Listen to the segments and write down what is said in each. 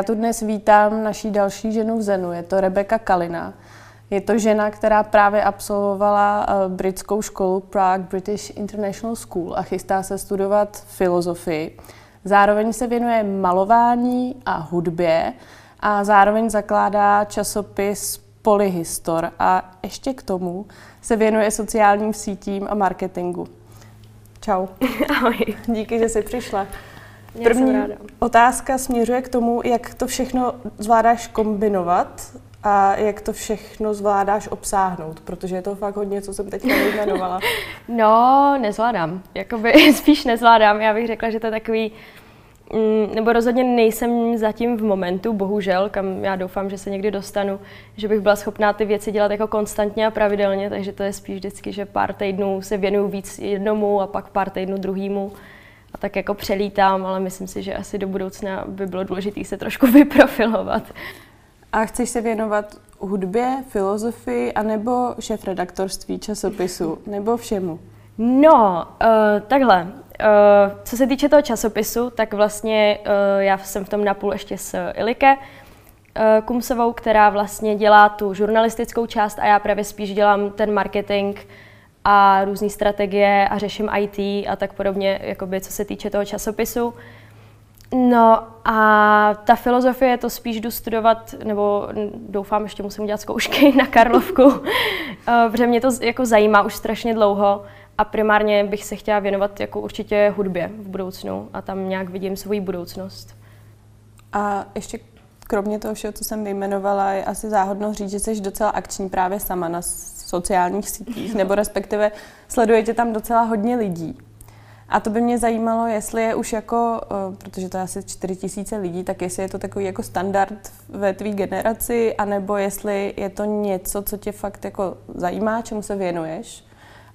Já tu dnes vítám naší další ženu v Zenu, je to Rebeka Kalina. Je to žena, která právě absolvovala eh, britskou školu Prague British International School a chystá se studovat filozofii. Zároveň se věnuje malování a hudbě a zároveň zakládá časopis Polyhistor a ještě k tomu se věnuje sociálním sítím a marketingu. Čau. Ahoj. Díky, že jsi přišla. První otázka směřuje k tomu, jak to všechno zvládáš kombinovat a jak to všechno zvládáš obsáhnout, protože je to fakt hodně, co jsem teď vyjmenovala. no, nezvládám. Jakoby spíš nezvládám. Já bych řekla, že to je takový, mm, nebo rozhodně nejsem zatím v momentu, bohužel, kam já doufám, že se někdy dostanu, že bych byla schopná ty věci dělat jako konstantně a pravidelně, takže to je spíš vždycky, že pár týdnů se věnuju víc jednomu a pak pár týdnů druhému a tak jako přelítám, ale myslím si, že asi do budoucna by bylo důležité se trošku vyprofilovat. A chceš se věnovat hudbě, filozofii, anebo šéf-redaktorství časopisu, nebo všemu? No, uh, takhle. Uh, co se týče toho časopisu, tak vlastně uh, já jsem v tom napůl ještě s Ilike uh, Kumsovou, která vlastně dělá tu žurnalistickou část a já právě spíš dělám ten marketing a různé strategie a řeším IT a tak podobně, jakoby co se týče toho časopisu. No a ta filozofie to spíš jdu studovat, nebo doufám, ještě musím udělat zkoušky na Karlovku, eh, protože mě to jako zajímá už strašně dlouho a primárně bych se chtěla věnovat jako určitě hudbě v budoucnu a tam nějak vidím svoji budoucnost. A ještě kromě toho všeho, co jsem vyjmenovala, je asi záhodno říct, že jsi docela akční právě sama na sociálních sítích, nebo respektive sledujete tam docela hodně lidí. A to by mě zajímalo, jestli je už jako, eh, protože to je asi 4 tisíce lidí, tak jestli je to takový jako standard ve tvý generaci, anebo jestli je to něco, co tě fakt jako zajímá, čemu se věnuješ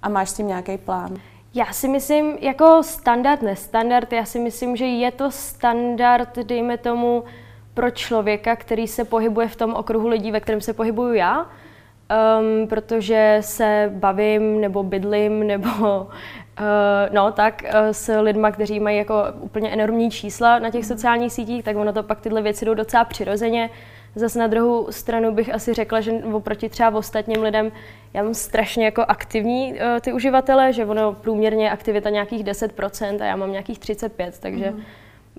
a máš s tím nějaký plán. Já si myslím, jako standard, nestandard, já si myslím, že je to standard, dejme tomu, pro člověka, který se pohybuje v tom okruhu lidí, ve kterém se pohybuju já, um, protože se bavím nebo bydlím nebo Uh, no, tak uh, s lidma, kteří mají jako úplně enormní čísla na těch sociálních sítích, tak ono to pak tyhle věci jdou docela přirozeně. Zase na druhou stranu bych asi řekla, že oproti třeba ostatním lidem, já mám strašně jako aktivní uh, ty uživatele, že ono průměrně aktivita nějakých 10% a já mám nějakých 35%, takže, mm.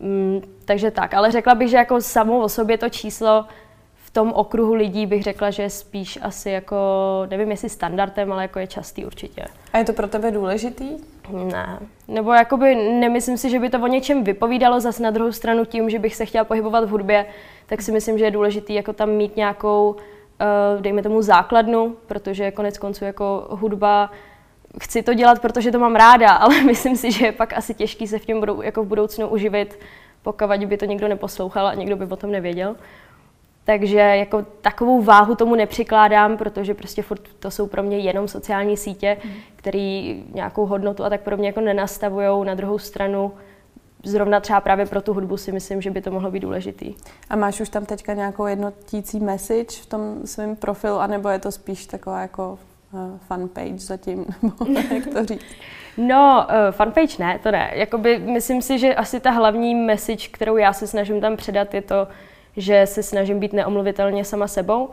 Mm, takže tak. Ale řekla bych, že jako samo o sobě to číslo tom okruhu lidí bych řekla, že spíš asi jako, nevím jestli standardem, ale jako je častý určitě. A je to pro tebe důležitý? Ne. Nebo jakoby nemyslím si, že by to o něčem vypovídalo, zase na druhou stranu tím, že bych se chtěla pohybovat v hudbě, tak si myslím, že je důležitý jako tam mít nějakou, uh, dejme tomu základnu, protože konec konců jako hudba chci to dělat, protože to mám ráda, ale myslím si, že je pak asi těžký se v tím budou, jako v budoucnu uživit, pokud by to někdo neposlouchal a někdo by o tom nevěděl. Takže jako takovou váhu tomu nepřikládám, protože prostě furt to jsou pro mě jenom sociální sítě, mm. které nějakou hodnotu a tak podobně jako nenastavují. Na druhou stranu zrovna třeba právě pro tu hudbu si myslím, že by to mohlo být důležitý. A máš už tam teďka nějakou jednotící message v tom svém profilu, anebo je to spíš taková jako uh, fun page zatím, nebo jak to říct? No, uh, fanpage ne, to ne. Jakoby myslím si, že asi ta hlavní message, kterou já se snažím tam předat, je to, že se snažím být neomluvitelně sama sebou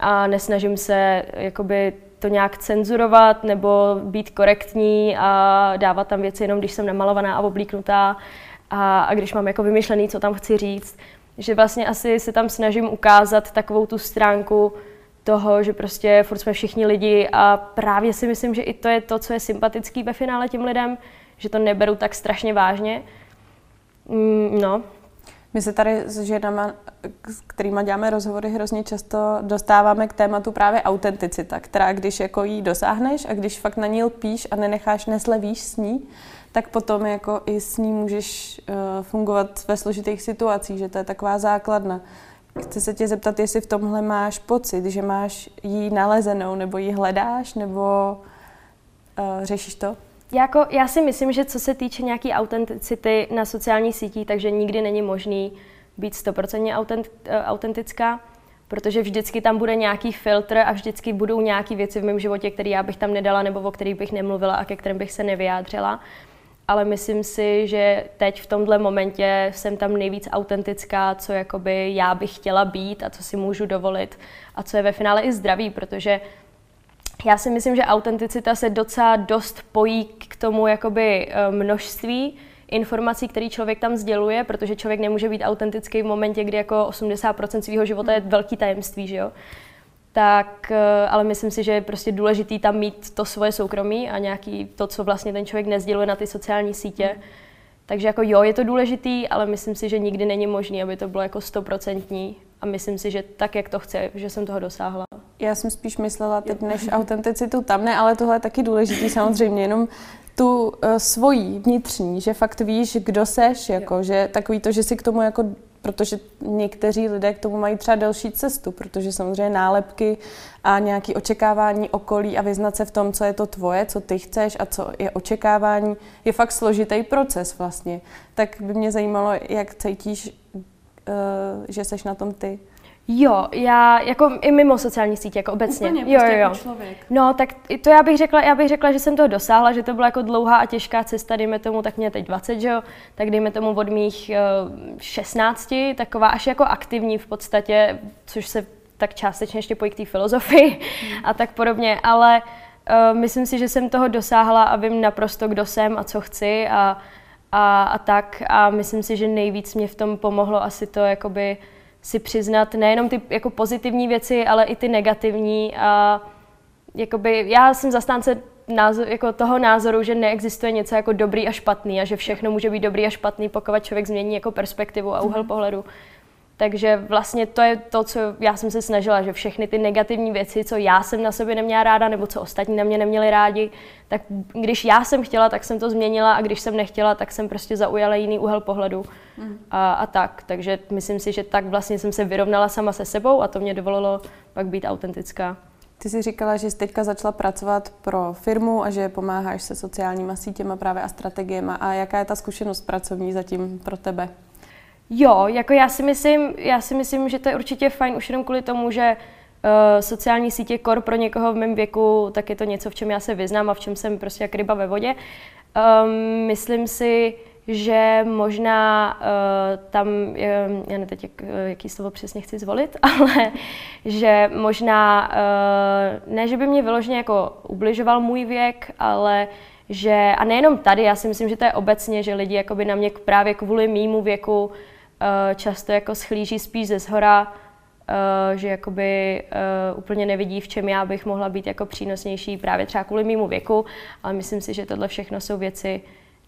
a nesnažím se jakoby to nějak cenzurovat nebo být korektní a dávat tam věci jenom, když jsem namalovaná a oblíknutá a, a když mám jako vymyšlený, co tam chci říct. Že vlastně asi se tam snažím ukázat takovou tu stránku toho, že prostě furt jsme všichni lidi a právě si myslím, že i to je to, co je sympatický ve finále těm lidem, že to neberu tak strašně vážně. Mm, no, my se tady s ženama, s kterými děláme rozhovory, hrozně často dostáváme k tématu právě autenticita, která když jako jí dosáhneš a když fakt na ní lpíš a nenecháš, neslevíš s ní, tak potom jako i s ní můžeš uh, fungovat ve složitých situacích, že to je taková základna. Chci se tě zeptat, jestli v tomhle máš pocit, že máš jí nalezenou, nebo ji hledáš, nebo uh, řešíš to? Jako, já si myslím, že co se týče nějaké autenticity na sociální sítí, takže nikdy není možný být stoprocentně autent, eh, autentická, protože vždycky tam bude nějaký filtr a vždycky budou nějaké věci v mém životě, které já bych tam nedala nebo o kterých bych nemluvila a ke kterým bych se nevyjádřila. ale myslím si, že teď v tomhle momentě jsem tam nejvíc autentická, co jakoby já bych chtěla být a co si můžu dovolit a co je ve finále i zdravý, protože já si myslím, že autenticita se docela dost pojí k tomu jakoby eh, množství informací, které člověk tam sděluje, protože člověk nemůže být autentický v momentě, kdy jako 80% svého života je velký tajemství, že jo? tak eh, ale myslím si, že je prostě důležitý tam mít to svoje soukromí a nějaký to, co vlastně ten člověk nezděluje na ty sociální sítě. Mm. Takže jako jo, je to důležitý, ale myslím si, že nikdy není možné, aby to bylo jako stoprocentní a myslím si, že tak, jak to chce, že jsem toho dosáhla. Já jsem spíš myslela teď než autenticitu tam ne, ale tohle je taky důležitý samozřejmě, jenom tu uh, svojí vnitřní, že fakt víš, kdo seš, jako, že takový to, že si k tomu jako protože někteří lidé k tomu mají třeba delší cestu, protože samozřejmě nálepky a nějaké očekávání okolí a vyznat se v tom, co je to tvoje, co ty chceš a co je očekávání, je fakt složitý proces vlastně. Tak by mě zajímalo, jak cítíš, že seš na tom ty. Jo, já jako i mimo sociální sítě, jako obecně. Úplně, jo, prostě jo, jako člověk. No, tak to já bych řekla, já bych řekla, že jsem toho dosáhla, že to byla jako dlouhá a těžká cesta, dejme tomu, tak mě teď 20, že jo, tak dejme tomu od mých uh, 16, taková až jako aktivní v podstatě, což se tak částečně ještě pojí k té filozofii hmm. a tak podobně, ale uh, myslím si, že jsem toho dosáhla a vím naprosto, kdo jsem a co chci a, a, a tak a myslím si, že nejvíc mě v tom pomohlo asi to, jakoby, si přiznat nejenom ty jako pozitivní věci, ale i ty negativní. A jakoby, já jsem zastánce názor, jako toho názoru, že neexistuje něco jako dobrý a špatný a že všechno může být dobrý a špatný, pokud člověk změní jako perspektivu a úhel mhm. pohledu. Takže vlastně to je to, co já jsem se snažila, že všechny ty negativní věci, co já jsem na sobě neměla ráda, nebo co ostatní na mě neměli rádi, tak když já jsem chtěla, tak jsem to změnila a když jsem nechtěla, tak jsem prostě zaujala jiný úhel pohledu mm. a, a tak. Takže myslím si, že tak vlastně jsem se vyrovnala sama se sebou a to mě dovolilo pak být autentická. Ty jsi říkala, že jsi teďka začala pracovat pro firmu a že pomáháš se sociálníma sítěma právě a strategiemi. A jaká je ta zkušenost pracovní zatím pro tebe? Jo, jako já si myslím, já si myslím, že to je určitě fajn už jenom kvůli tomu, že uh, sociální sítě kor pro někoho v mém věku, tak je to něco, v čem já se vyznám a v čem jsem prostě jak ryba ve vodě. Um, myslím si, že možná uh, tam, um, já nevím teď, jak, jaký slovo přesně chci zvolit, ale že možná, uh, ne, že by mě vyloženě jako ubližoval můj věk, ale že, a nejenom tady, já si myslím, že to je obecně, že lidi jakoby na mě právě kvůli mýmu věku Eh, často jako schlíží spíš ze zhora, eh, že jakoby uh, úplně nevidí, v čem já bych mohla být jako přínosnější právě třeba kvůli mýmu věku, ale myslím si, že tohle všechno jsou věci,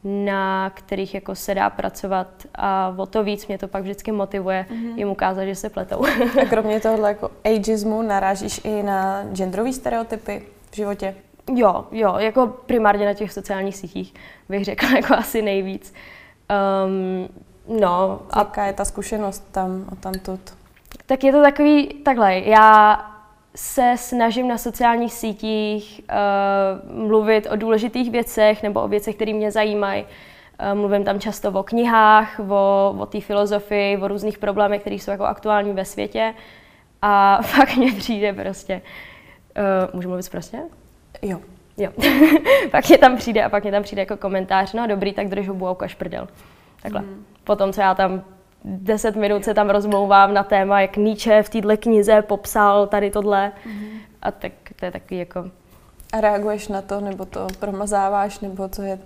na kterých jako se dá pracovat a o to víc mě to pak vždycky motivuje mm-hmm. jim ukázat, že se pletou. a kromě tohohle jako ageismu narážíš i na genderové stereotypy v životě? Jo, jo, jako primárně na těch sociálních sítích bych řekla jako asi nejvíc. Um, No. A... Jaká je ta zkušenost tam a tamtud? Tak je to takový, takhle, já se snažím na sociálních sítích uh, mluvit o důležitých věcech nebo o věcech, které mě zajímají. Uh, mluvím tam často o knihách, o, o té filozofii, o různých problémech, které jsou jako aktuální ve světě. A pak mě přijde prostě, uh, můžu mluvit prostě? Jo. Jo. pak mě tam přijde a pak mě tam přijde jako komentář, no dobrý, tak drž hubu a ukaž prdel. Takhle. Mm. Potom, co já tam 10 minut se tam rozmlouvám na téma, jak Nietzsche v této knize popsal tady tohle. Mm. A tak to je takový jako... A reaguješ na to, nebo to promazáváš, nebo co je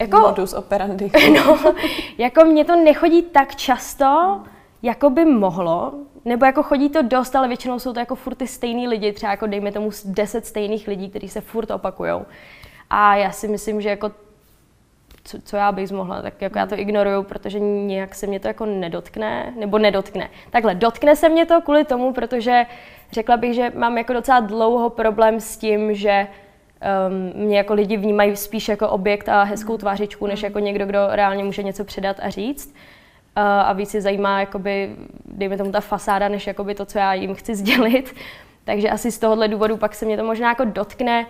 jako, modus operandi? No, jako mně to nechodí tak často, jako by mohlo, nebo jako chodí to dost, ale většinou jsou to jako furt ty stejný lidi, třeba jako dejme tomu 10 stejných lidí, kteří se furt opakujou. A já si myslím, že jako co, co já bych mohla, tak jako já to ignoruju, protože nějak se mě to jako nedotkne, nebo nedotkne. Takhle, dotkne se mě to kvůli tomu, protože řekla bych, že mám jako docela dlouho problém s tím, že um, mě jako lidi vnímají spíš jako objekt a hezkou tvářičku, než jako někdo, kdo reálně může něco předat a říct. Uh, a víc je zajímá, jakoby, dejme tomu ta fasáda, než jakoby to, co já jim chci sdělit. Takže asi z tohohle důvodu pak se mě to možná jako dotkne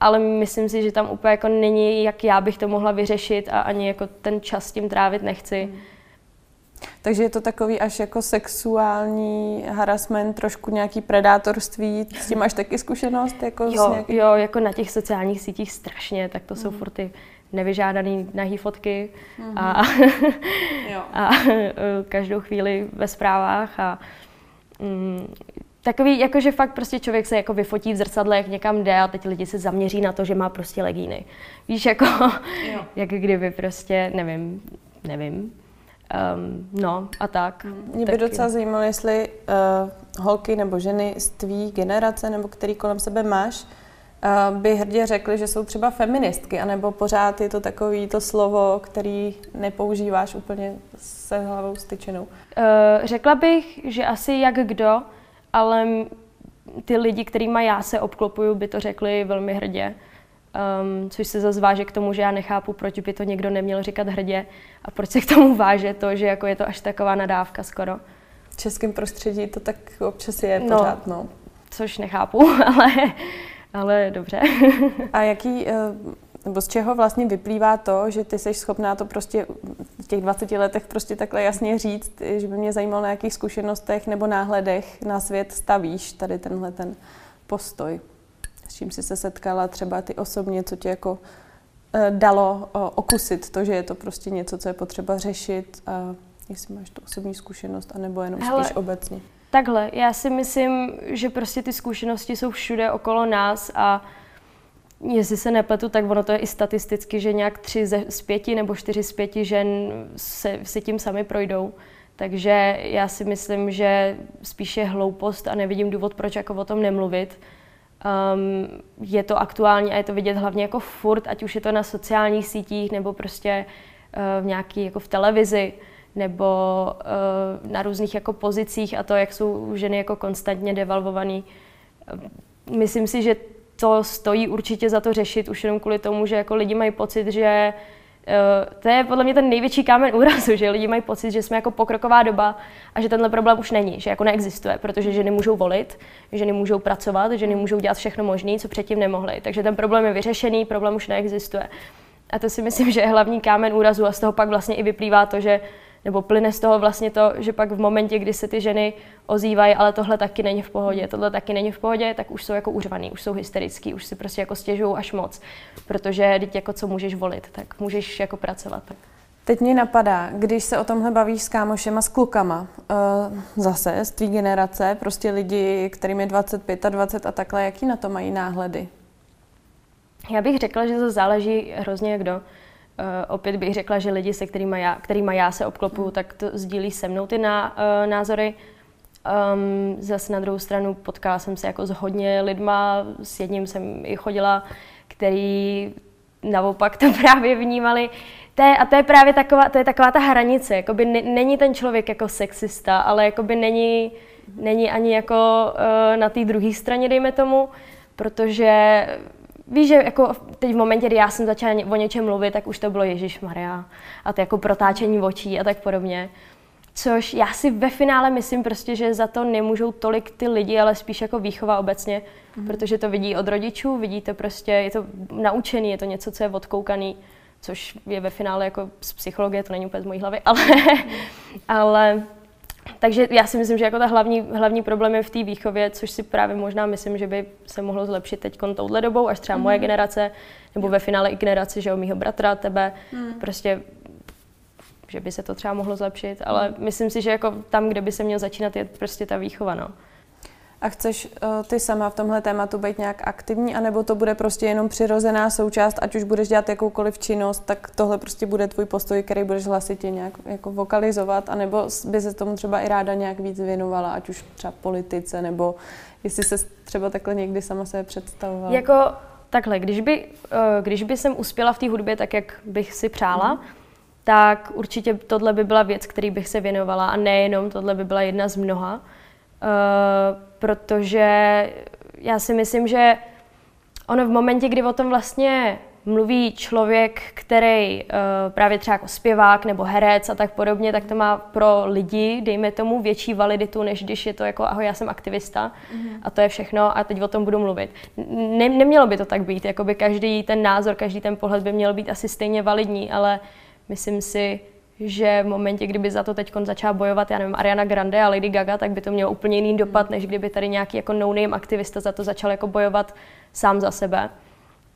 ale myslím si, že tam úplně jako není, jak já bych to mohla vyřešit a ani jako ten čas tím trávit nechci. Hmm. Takže je to takový až jako sexuální harassment, trošku nějaký predátorství, s tím máš taky zkušenost? Jako jo, nějaký... jo, jako na těch sociálních sítích strašně, tak to hmm. jsou furt ty nevyžádaný nahý fotky mm-hmm. a, a každou chvíli ve zprávách a mm, takový, jakože fakt prostě člověk se jako vyfotí v zrcadle, jak někam jde a teď lidi se zaměří na to, že má prostě legíny. Víš, jako, jo. jak kdyby prostě, nevím, nevím. Um, no a tak. Mě by tak, docela zajímalo, jestli uh, holky nebo ženy z tvý generace nebo který kolem sebe máš, uh, by hrdě řekly, že jsou třeba feministky, anebo pořád je to takový to slovo, který nepoužíváš úplně se hlavou styčenou. Uh, řekla bych, že asi jak kdo, ale ty lidi, kterými já se obklopuju, by to řekli velmi hrdě. Um, což se zase váže k tomu, že já nechápu, proč by to někdo neměl říkat hrdě a proč se k tomu váže to, že jako je to až taková nadávka skoro. V českém prostředí to tak občas je no, pořád, no. Což nechápu, ale, ale dobře. a jaký, eh, nebo z čeho vlastně vyplývá to, že ty jsi schopná to prostě v těch 20 letech prostě takhle jasně říct, že by mě zajímalo na jakých zkušenostech nebo náhledech na svět stavíš tady tenhle ten postoj s čím jsi se setkala třeba ty osobně, co tě jako eh, dalo eh, okusit to, že je to prostě něco, co je potřeba řešit a jestli máš tu osobní zkušenost, anebo jenom Hele, spíš obecně. Takhle, já si myslím, že prostě ty zkušenosti jsou všude okolo nás a jestli se nepletu, tak ono to je i statisticky, že nějak tři z pěti nebo čtyři z pěti žen se, se tím sami projdou. Takže já si myslím, že spíše hloupost a nevidím důvod, proč jako o tom nemluvit. Um, je to aktuální a je to vidět hlavně jako furt, ať už je to na sociálních sítích nebo prostě uh, v nějaký jako v televizi nebo uh, na různých jako pozicích a to, jak jsou ženy jako konstantně devalvované. Myslím si, že to stojí určitě za to řešit už jenom kvůli tomu, že jako lidi mají pocit, že Uh, to je podle mě ten největší kámen úrazu, že lidi mají pocit, že jsme jako pokroková doba a že tenhle problém už není, že jako neexistuje, protože ženy můžou volit, ženy můžou pracovat, ženy můžou dělat všechno možné, co předtím nemohly. Takže ten problém je vyřešený, problém už neexistuje. A to si myslím, že je hlavní kámen úrazu a z toho pak vlastně i vyplývá to, že nebo plyne z toho vlastně to, že pak v momentě, kdy se ty ženy ozývají, ale tohle taky není v pohodě, tohle taky není v pohodě, tak už jsou jako uřvaný, už jsou hysterický, už si prostě jako stěžují až moc, protože teď jako co můžeš volit, tak můžeš jako pracovat. Tak. Teď mě napadá, když se o tomhle bavíš s kámošema, s klukama, uh, zase z tvý generace, prostě lidi, kterým je 25 a 20 a takhle, jaký na to mají náhledy? Já bych řekla, že to záleží hrozně kdo. Uh, opět bych řekla, že lidi, se kterými já, kterýma já se obklopuju, mm. tak to sdílí se mnou ty ná, uh, názory. Um, zase na druhou stranu potkala jsem se jako s hodně lidma, s jedním jsem i chodila, který naopak to právě vnímali. To je, a to je právě taková, to je taková ta hranice, jakoby není ten člověk jako sexista, ale jakoby není, není ani jako uh, na té druhé straně, dejme tomu, protože víš, že jako teď v momentě, kdy já jsem začala o něčem mluvit, tak už to bylo Ježíš Maria a to jako protáčení očí a tak podobně. Což já si ve finále myslím prostě, že za to nemůžou tolik ty lidi, ale spíš jako výchova obecně, mm. protože to vidí od rodičů, vidí to prostě, je to naučený, je to něco, co je odkoukaný, což je ve finále jako z psychologie, to není úplně z mojí hlavy, ale, mm. ale takže já si myslím, že jako ta hlavní, hlavní problém je v té výchově, což si právě možná myslím, že by se mohlo zlepšit teď touhle dobou, až třeba mm. moje generace, nebo ve finále i generaci, že o mýho bratra, tebe, mm. prostě že by se to třeba mohlo zlepšit, ale mm. myslím si, že jako tam, kde by se měl začínat, je prostě ta výchova, no. A chceš uh, ty sama v tomhle tématu být nějak aktivní, anebo to bude prostě jenom přirozená součást, ať už budeš dělat jakoukoliv činnost, tak tohle prostě bude tvůj postoj, který budeš hlasitě nějak jako vokalizovat, anebo by se tomu třeba i ráda nějak víc věnovala, ať už třeba politice, nebo jestli se třeba takhle někdy sama se představovala. Jako takhle, když by, uh, když by jsem uspěla v té hudbě tak, jak bych si přála, mm tak určitě tohle by byla věc, který bych se věnovala a nejenom tohle by byla jedna z mnoha, uh, protože já si myslím, že ono v momentě, kdy o tom vlastně mluví člověk, který uh, právě třeba jako zpěvák nebo herec a tak podobně, tak to má pro lidi, dejme tomu, větší validitu, než když je to jako ahoj, já jsem aktivista mm-hmm. a to je všechno a teď o tom budu mluvit. Ne, nemělo by to tak být, jako by každý ten názor, každý ten pohled by měl být asi stejně validní, ale Myslím si, že v momentě, kdyby za to teď začala bojovat, já nevím, Ariana Grande a Lady Gaga, tak by to mělo úplně jiný dopad, než kdyby tady nějaký jako no-name aktivista za to začal jako bojovat sám za sebe.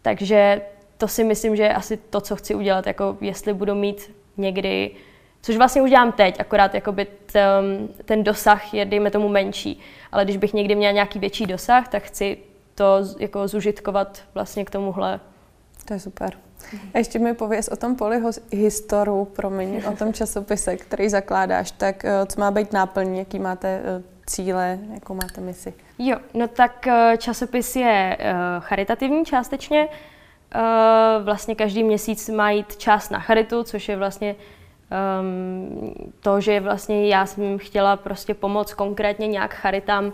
Takže to si myslím, že je asi to, co chci udělat, jako jestli budu mít někdy, což vlastně už dělám teď, akorát jakoby ten, ten dosah je, dejme tomu, menší. Ale když bych někdy měla nějaký větší dosah, tak chci to jako zužitkovat vlastně k tomuhle. To je super. A ještě mi pověz o tom polyhistoru, promiň, o tom časopise, který zakládáš, tak eh, co má být náplň, jaký máte eh, cíle, jakou máte misi? Jo, no tak eh, časopis je charitativní částečně. Vlastně každý měsíc má jít část na charitu, což je vlastně um, to, že vlastně já jsem chtěla prostě pomoct konkrétně nějak charitám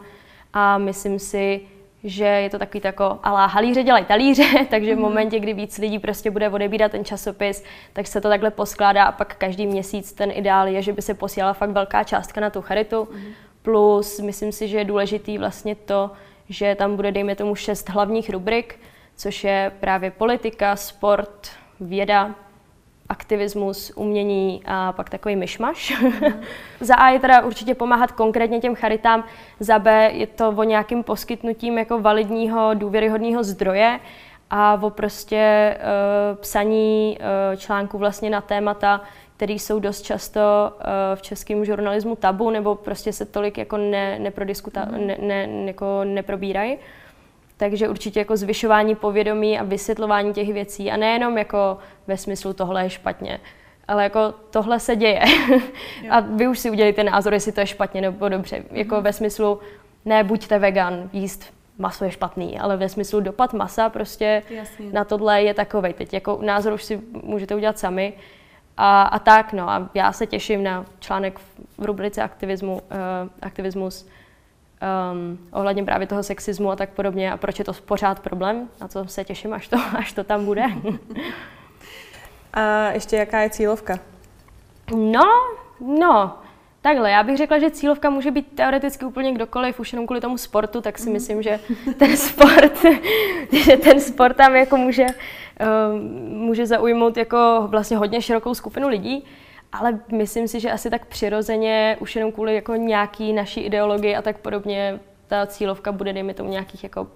a myslím si, že je to takový jako alá halíře dělají talíře, takže v mhm. momentě, kdy víc lidí prostě bude odebírat ten časopis, tak se to takhle poskládá a pak každý měsíc ten ideál je, že by se posílala fakt velká částka na tu charitu. Mm. Plus myslím si, že je důležitý vlastně to, že tam bude, dejme tomu, šest hlavních rubrik, což je právě politika, sport, věda, aktivismus, umění a pak takový myšmaš. Mm. za A je teda určitě pomáhat konkrétně těm charitám, za B je to o nějakým poskytnutím jako validního, důvěryhodného zdroje a o prostě uh, psaní uh, článků vlastně na témata, které jsou dost často uh, v českém žurnalismu tabu, nebo prostě se tolik jako ne, neprodiskuta, mm. ne, ne, jako neprobírají. Takže určitě jako zvyšování povědomí a vysvětlování těch věcí a nejenom jako ve smyslu tohle je špatně, ale jako tohle se děje. a vy už si udělíte názor, jestli to je špatně nebo dobře. Mm-hmm. Jako ve smyslu, ne buďte vegan, jíst maso je špatný, ale ve smyslu dopad masa prostě Jasně. na tohle je takovej. Teď jako názor už si můžete udělat sami. A, a tak, no. A já se těším na článek v rubrice aktivismu, uh, aktivismus um, ohledně právě toho sexismu a tak podobně a proč je to pořád problém, na co se těším, až to, až to tam bude. a ještě jaká je cílovka? No, no, Takhle, já bych řekla, že cílovka může být teoreticky úplně kdokoliv, už jenom kvůli tomu sportu, tak si mm. myslím, že ten sport, že ten sport tam jako může, uh, může zaujmout jako vlastně hodně širokou skupinu lidí ale myslím si, že asi tak přirozeně, už jenom kvůli jako nějaký naší ideologii a tak podobně, ta cílovka bude, dejme tomu, nějakých jako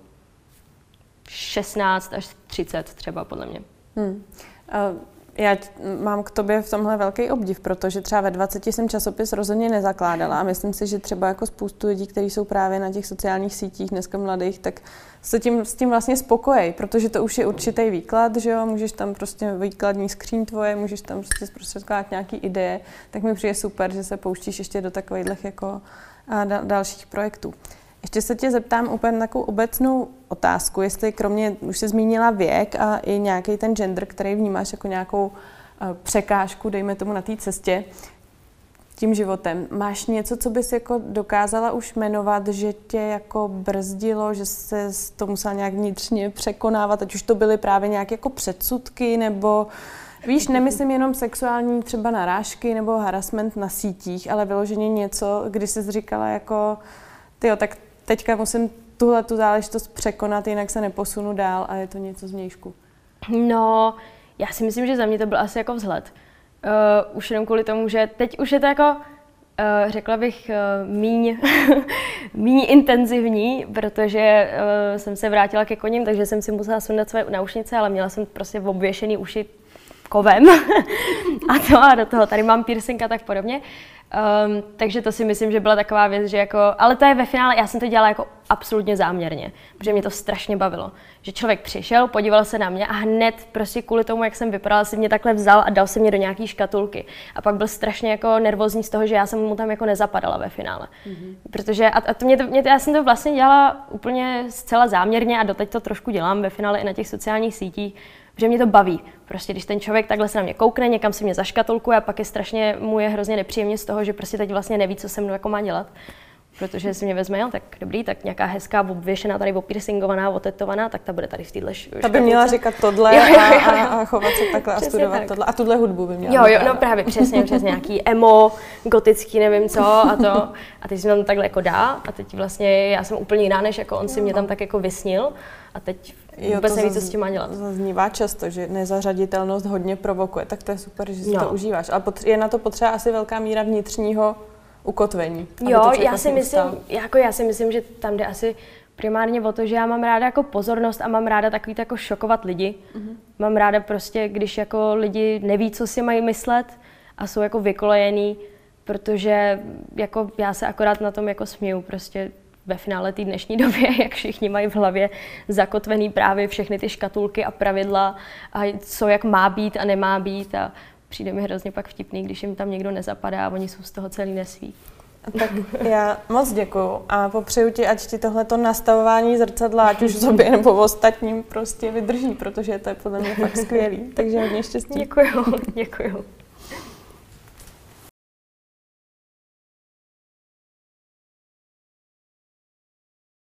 16 až 30 třeba, podle mě. Hmm. Uh, já mám k tobě v tomhle velký obdiv, protože třeba ve 20 jsem časopis rozhodně nezakládala a myslím si, že třeba jako spoustu lidí, kteří jsou právě na těch sociálních sítích dneska mladých, tak se tím, s tím vlastně spokojí, protože to už je určitý výklad, že jo, můžeš tam prostě výkladní skříň tvoje, můžeš tam prostě zprostředkovat nějaký ideje, tak mi přijde super, že se pouštíš ještě do takových jako dalších projektů. Ještě se tě zeptám úplně takovou obecnou otázku, jestli kromě, už se zmínila věk a i nějaký ten gender, který vnímáš jako nějakou eh, překážku, dejme tomu na té cestě, tím životem. Máš něco, co bys jako dokázala už jmenovat, že tě jako brzdilo, že se to musela nějak vnitřně překonávat, ať už to byly právě nějaké jako předsudky, nebo víš, nemyslím jenom sexuální třeba narážky nebo harassment na sítích, ale vyloženě něco, kdy jsi říkala jako, tyjo, tak teďka musím tuhle tu záležitost překonat, jinak se neposunu dál a je to něco z mějšku. No, já si myslím, že za mě to byl asi jako vzhled. Uh, už jenom kvůli tomu, že teď už je to jako, uh, řekla bych, uh, míň, míň intenzivní, protože uh, jsem se vrátila ke koním, takže jsem si musela sundat své naušnice, ale měla jsem prostě obvěšený uši kovem a to a do toho tady mám piercing a tak podobně. Um, takže to si myslím, že byla taková věc, že jako, ale to je ve finále, já jsem to dělala jako absolutně záměrně, protože mě to strašně bavilo. Že člověk přišel, podíval se na mě a hned prostě kvůli tomu, jak jsem vypadala, si mě takhle vzal a dal se mě do nějaký škatulky. A pak byl strašně jako nervózní z toho, že já jsem mu tam jako nezapadala ve finále. Mm-hmm. Protože, a, a to mě, to, mě, já jsem to vlastně dělala úplně zcela záměrně a doteď to trošku dělám ve finále i na těch sociálních sítích, že mě to baví. Prostě když ten člověk takhle se na mě koukne, někam si mě zaškatulkuje a pak je strašně, mu je hrozně nepříjemně z toho, že prostě teď vlastně neví, co se mnou jako má dělat. Protože si mě vezme, jo, tak dobrý, tak nějaká hezká obvěšená, tady opiercingovaná, otetovaná, tak ta bude tady v téhle Ta by měla říkat tohle jo, jo, jo. A, a, chovat se takhle přesně a studovat tak. tohle. A tuhle hudbu by měla. Jo, jo, no právě přesně, přes nějaký emo, gotický, nevím co a to. A teď si tam takhle jako dá a teď vlastně já jsem úplně jiná, než jako on si mě tam tak jako vysnil. A teď Jo, vůbec neví, co s tím má dělat. Zaznívá často, že nezařaditelnost hodně provokuje, tak to je super, že si no. to užíváš. Ale je na to potřeba asi velká míra vnitřního ukotvení. Jo, já si myslím, jako já si myslím, že tam jde asi primárně o to, že já mám ráda jako pozornost a mám ráda takový jako šokovat lidi. Mm-hmm. Mám ráda prostě, když jako lidi neví, co si mají myslet a jsou jako vykolejený, protože jako já se akorát na tom jako směju prostě ve finále té dnešní době, jak všichni mají v hlavě zakotvený právě všechny ty škatulky a pravidla a co jak má být a nemá být a přijde mi hrozně pak vtipný, když jim tam někdo nezapadá a oni jsou z toho celý nesví. Tak já moc děkuju a popřeju ti, ať ti tohleto nastavování zrcadla, ať už sobě nebo v ostatním, prostě vydrží, protože to je podle mě fakt skvělý. Takže hodně štěstí. Děkuju, děkuju.